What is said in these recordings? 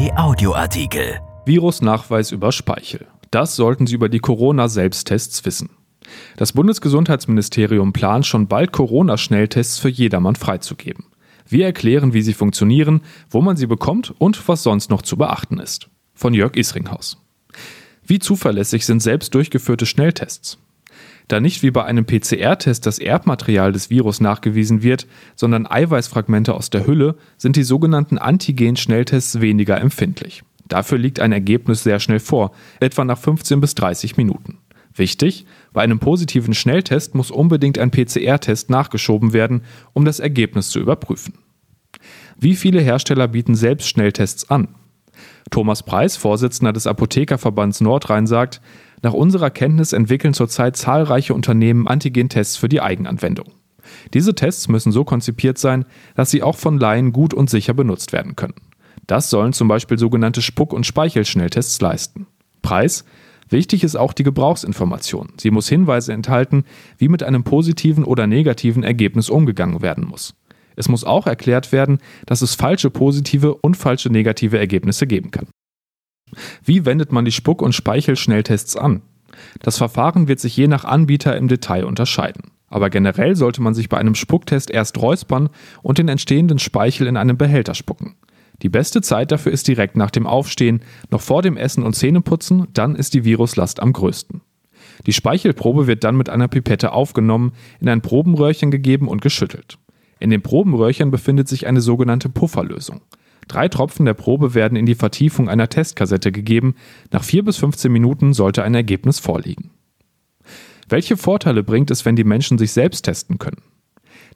Kai Audioartikel. Virusnachweis über Speichel. Das sollten Sie über die Corona-Selbsttests wissen. Das Bundesgesundheitsministerium plant schon bald Corona-Schnelltests für jedermann freizugeben. Wir erklären, wie sie funktionieren, wo man sie bekommt und was sonst noch zu beachten ist. Von Jörg Isringhaus. Wie zuverlässig sind selbst durchgeführte Schnelltests? Da nicht wie bei einem PCR-Test das Erbmaterial des Virus nachgewiesen wird, sondern Eiweißfragmente aus der Hülle, sind die sogenannten Antigen-Schnelltests weniger empfindlich. Dafür liegt ein Ergebnis sehr schnell vor, etwa nach 15 bis 30 Minuten. Wichtig, bei einem positiven Schnelltest muss unbedingt ein PCR-Test nachgeschoben werden, um das Ergebnis zu überprüfen. Wie viele Hersteller bieten selbst Schnelltests an? Thomas Preis, Vorsitzender des Apothekerverbands Nordrhein, sagt, nach unserer Kenntnis entwickeln zurzeit zahlreiche Unternehmen Antigen-Tests für die Eigenanwendung. Diese Tests müssen so konzipiert sein, dass sie auch von Laien gut und sicher benutzt werden können. Das sollen zum Beispiel sogenannte Spuck- und Speichelschnelltests leisten. Preis Wichtig ist auch die Gebrauchsinformation. Sie muss Hinweise enthalten, wie mit einem positiven oder negativen Ergebnis umgegangen werden muss. Es muss auch erklärt werden, dass es falsche positive und falsche negative Ergebnisse geben kann. Wie wendet man die Spuck- und Speichelschnelltests an? Das Verfahren wird sich je nach Anbieter im Detail unterscheiden. Aber generell sollte man sich bei einem Spucktest erst räuspern und den entstehenden Speichel in einem Behälter spucken. Die beste Zeit dafür ist direkt nach dem Aufstehen, noch vor dem Essen und Zähneputzen, dann ist die Viruslast am größten. Die Speichelprobe wird dann mit einer Pipette aufgenommen, in ein Probenröhrchen gegeben und geschüttelt. In den Probenröhrchen befindet sich eine sogenannte Pufferlösung. Drei Tropfen der Probe werden in die Vertiefung einer Testkassette gegeben. Nach 4 bis 15 Minuten sollte ein Ergebnis vorliegen. Welche Vorteile bringt es, wenn die Menschen sich selbst testen können?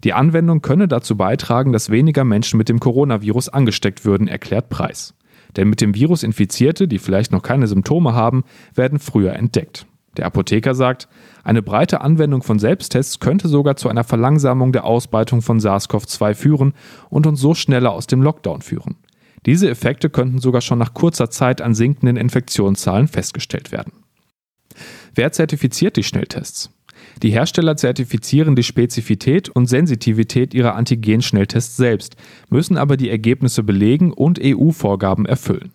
Die Anwendung könne dazu beitragen, dass weniger Menschen mit dem Coronavirus angesteckt würden, erklärt Preis. Denn mit dem Virus Infizierte, die vielleicht noch keine Symptome haben, werden früher entdeckt. Der Apotheker sagt, eine breite Anwendung von Selbsttests könnte sogar zu einer Verlangsamung der Ausbreitung von SARS-CoV-2 führen und uns so schneller aus dem Lockdown führen. Diese Effekte könnten sogar schon nach kurzer Zeit an sinkenden Infektionszahlen festgestellt werden. Wer zertifiziert die Schnelltests? Die Hersteller zertifizieren die Spezifität und Sensitivität ihrer Antigen-Schnelltests selbst, müssen aber die Ergebnisse belegen und EU-Vorgaben erfüllen.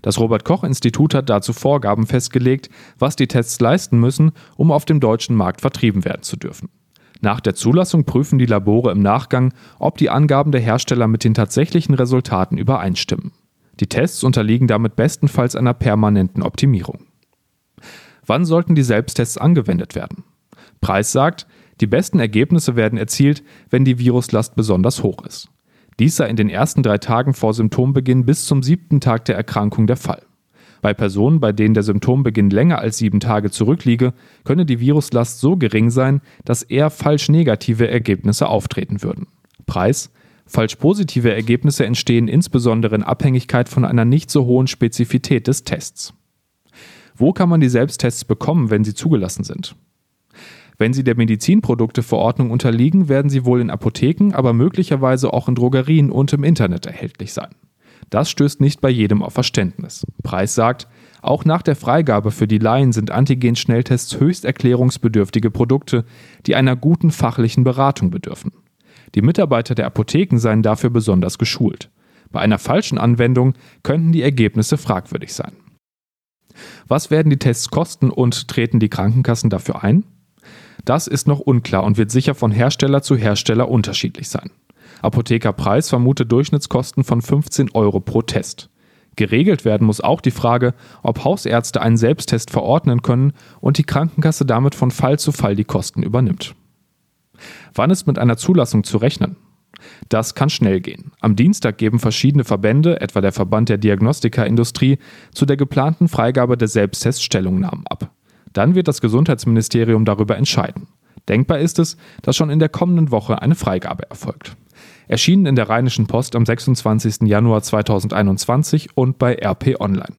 Das Robert Koch Institut hat dazu Vorgaben festgelegt, was die Tests leisten müssen, um auf dem deutschen Markt vertrieben werden zu dürfen. Nach der Zulassung prüfen die Labore im Nachgang, ob die Angaben der Hersteller mit den tatsächlichen Resultaten übereinstimmen. Die Tests unterliegen damit bestenfalls einer permanenten Optimierung. Wann sollten die Selbsttests angewendet werden? Preis sagt, die besten Ergebnisse werden erzielt, wenn die Viruslast besonders hoch ist. Dies sei in den ersten drei Tagen vor Symptombeginn bis zum siebten Tag der Erkrankung der Fall. Bei Personen, bei denen der Symptombeginn länger als sieben Tage zurückliege, könne die Viruslast so gering sein, dass eher falsch negative Ergebnisse auftreten würden. Preis Falsch positive Ergebnisse entstehen insbesondere in Abhängigkeit von einer nicht so hohen Spezifität des Tests. Wo kann man die Selbsttests bekommen, wenn sie zugelassen sind? Wenn sie der Medizinprodukteverordnung unterliegen, werden sie wohl in Apotheken, aber möglicherweise auch in Drogerien und im Internet erhältlich sein. Das stößt nicht bei jedem auf Verständnis. Preis sagt, auch nach der Freigabe für die Laien sind Antigen-Schnelltests höchst erklärungsbedürftige Produkte, die einer guten fachlichen Beratung bedürfen. Die Mitarbeiter der Apotheken seien dafür besonders geschult. Bei einer falschen Anwendung könnten die Ergebnisse fragwürdig sein. Was werden die Tests kosten und treten die Krankenkassen dafür ein? Das ist noch unklar und wird sicher von Hersteller zu Hersteller unterschiedlich sein. Apotheker Preis vermutet Durchschnittskosten von 15 Euro pro Test. Geregelt werden muss auch die Frage, ob Hausärzte einen Selbsttest verordnen können und die Krankenkasse damit von Fall zu Fall die Kosten übernimmt. Wann ist mit einer Zulassung zu rechnen? Das kann schnell gehen. Am Dienstag geben verschiedene Verbände, etwa der Verband der Diagnostika-Industrie, zu der geplanten Freigabe der Selbsttests Stellungnahmen ab. Dann wird das Gesundheitsministerium darüber entscheiden. Denkbar ist es, dass schon in der kommenden Woche eine Freigabe erfolgt. Erschienen in der Rheinischen Post am 26. Januar 2021 und bei RP Online.